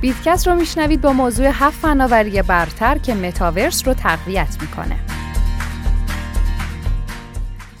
بیتکست رو میشنوید با موضوع هفت فناوری برتر که متاورس رو تقویت می‌کنه.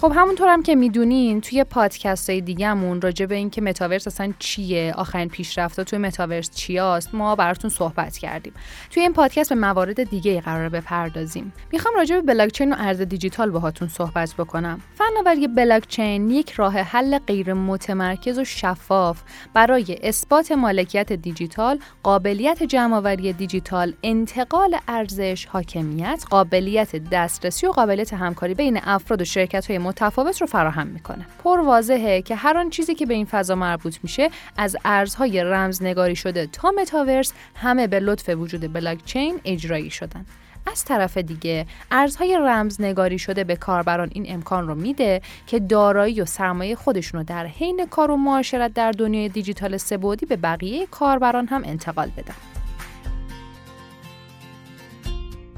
خب همونطور هم که می‌دونین توی پادکست های دیگهمون راجع به اینکه متاورس اصلا چیه آخرین پیشرفت توی متاورس چیاست ما براتون صحبت کردیم. توی این پادکست به موارد دیگه قرار بپردازیم. می‌خوام راجع به بلاکچین و ارز دیجیتال باهاتون صحبت بکنم. فناوری بلاکچین یک راه حل غیر متمرکز و شفاف برای اثبات مالکیت دیجیتال قابلیت جمعآوری دیجیتال انتقال ارزش حاکمیت قابلیت دسترسی و قابلیت همکاری بین افراد و شرکت های متفاوت رو فراهم می‌کنه. پر واضحه که هر آن چیزی که به این فضا مربوط میشه از ارزهای رمزنگاری شده تا متاورس همه به لطف وجود بلاکچین اجرایی شدن. از طرف دیگه ارزهای رمزنگاری شده به کاربران این امکان رو میده که دارایی و سرمایه خودشون رو در حین کار و معاشرت در دنیای دیجیتال سبودی به بقیه کاربران هم انتقال بدن.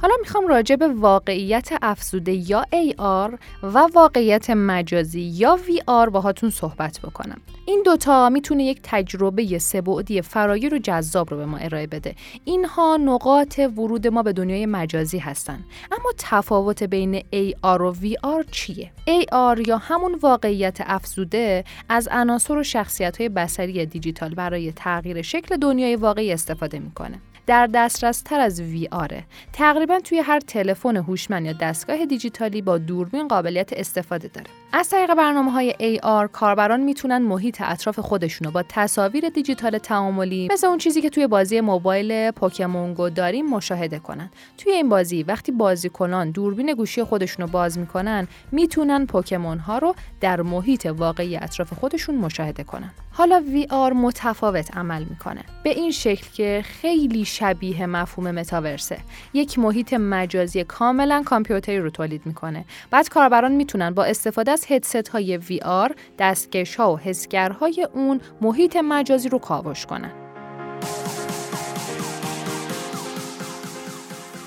حالا می‌خوام راجع به واقعیت افزوده یا AR و واقعیت مجازی یا VR باهاتون صحبت بکنم. این دوتا می‌تونه یک تجربه سبعدی فراگیر و جذاب رو به ما ارائه بده. اینها نقاط ورود ما به دنیای مجازی هستن. اما تفاوت بین AR و VR چیه؟ AR یا همون واقعیت افزوده از عناصر و شخصیت های بصری دیجیتال برای تغییر شکل دنیای واقعی استفاده می‌کنه. در دسترس تر از وی آره. تقریبا توی هر تلفن هوشمند یا دستگاه دیجیتالی با دوربین قابلیت استفاده داره. از طریق برنامه های AR کاربران می‌تونن محیط اطراف خودشون رو با تصاویر دیجیتال تعاملی مثل اون چیزی که توی بازی موبایل پوکمون گو داریم مشاهده کنن. توی این بازی وقتی بازیکنان دوربین گوشی خودشون رو باز می‌کنن می‌تونن پوکمون ها رو در محیط واقعی اطراف خودشون مشاهده کنن. حالا VR متفاوت عمل می‌کنه. به این شکل که خیلی شبیه مفهوم متاورسه. یک محیط مجازی کاملا کامپیوتری رو تولید می‌کنه. بعد کاربران می‌تونن با استفاده از هدست های VR دستکش ها و حسگرهای اون محیط مجازی رو کاوش کنن.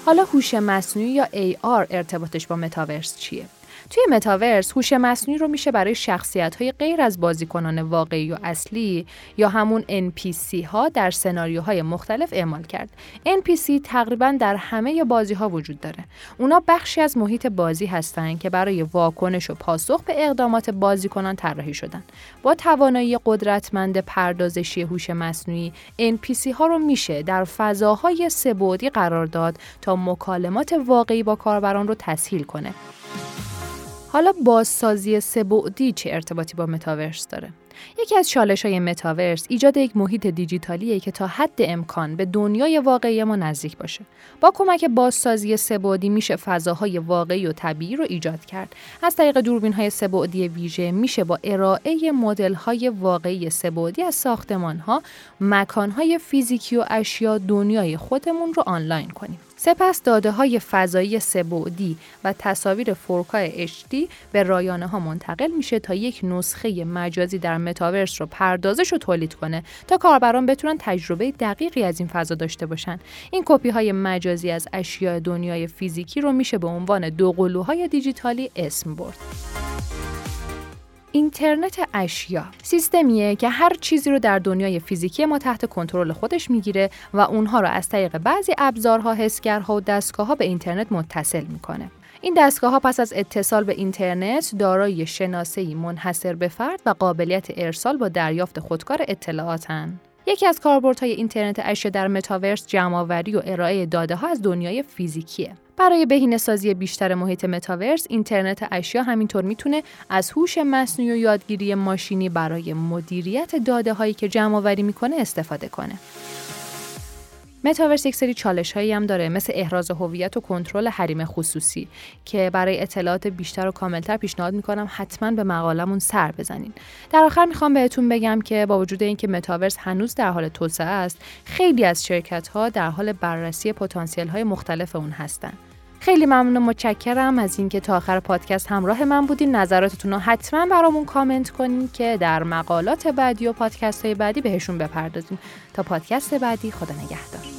حالا هوش مصنوعی یا AR ارتباطش با متاورس چیه؟ توی متاورس هوش مصنوعی رو میشه برای شخصیت های غیر از بازیکنان واقعی و اصلی یا همون NPC ها در سناریوهای مختلف اعمال کرد. NPC تقریبا در همه بازی ها وجود داره. اونا بخشی از محیط بازی هستند که برای واکنش و پاسخ به اقدامات بازیکنان طراحی شدن. با توانایی قدرتمند پردازشی هوش مصنوعی NPC ها رو میشه در فضاهای سبودی قرار داد تا مکالمات واقعی با کاربران رو تسهیل کنه. حالا بازسازی سبعدی چه ارتباطی با متاورس داره؟ یکی از چالش های متاورس ایجاد یک محیط دیجیتالیه که تا حد امکان به دنیای واقعی ما نزدیک باشه. با کمک بازسازی سبعدی میشه فضاهای واقعی و طبیعی رو ایجاد کرد. از طریق دوربین های سبعدی ویژه میشه با ارائه مدل های واقعی سبعدی از ساختمان ها، مکان های فیزیکی و اشیا دنیای خودمون رو آنلاین کنیم. سپس داده های فضایی سبودی و تصاویر فورکای HD به رایانه ها منتقل میشه تا یک نسخه مجازی در متاورس رو پردازش و تولید کنه تا کاربران بتونن تجربه دقیقی از این فضا داشته باشن. این کپی های مجازی از اشیاء دنیای فیزیکی رو میشه به عنوان دو قلوهای دیجیتالی اسم برد. اینترنت اشیا سیستمیه که هر چیزی رو در دنیای فیزیکی ما تحت کنترل خودش می‌گیره و اونها رو از طریق بعضی ابزارها، حسگرها و دستگاهها به اینترنت متصل می‌کنه. این دستگاه ها پس از اتصال به اینترنت دارای شناسه‌ای منحصر به فرد و قابلیت ارسال با دریافت خودکار اطلاعاتن. یکی از کاربردهای اینترنت اشیا در متاورس جمعآوری و ارائه داده ها از دنیای فیزیکیه. برای بهینه سازی بیشتر محیط متاورس اینترنت اشیا همینطور می‌تونه از هوش مصنوعی و یادگیری ماشینی برای مدیریت داده هایی که جمع آوری می‌کنه استفاده کنه. متاورس یک سری چالش هایی هم داره مثل احراز هویت و کنترل حریم خصوصی که برای اطلاعات بیشتر و کاملتر پیشنهاد می‌کنم حتما به مقالمون سر بزنین. در آخر می‌خوام بهتون بگم که با وجود اینکه متاورس هنوز در حال توسعه است خیلی از شرکت ها در حال بررسی پتانسیل های مختلف اون هستند خیلی ممنون و متشکرم از اینکه تا آخر پادکست همراه من بودین. نظراتتون رو حتما برامون کامنت کنین که در مقالات بعدی و پادکست های بعدی بهشون بپردازیم. تا پادکست بعدی خدا نگهدار.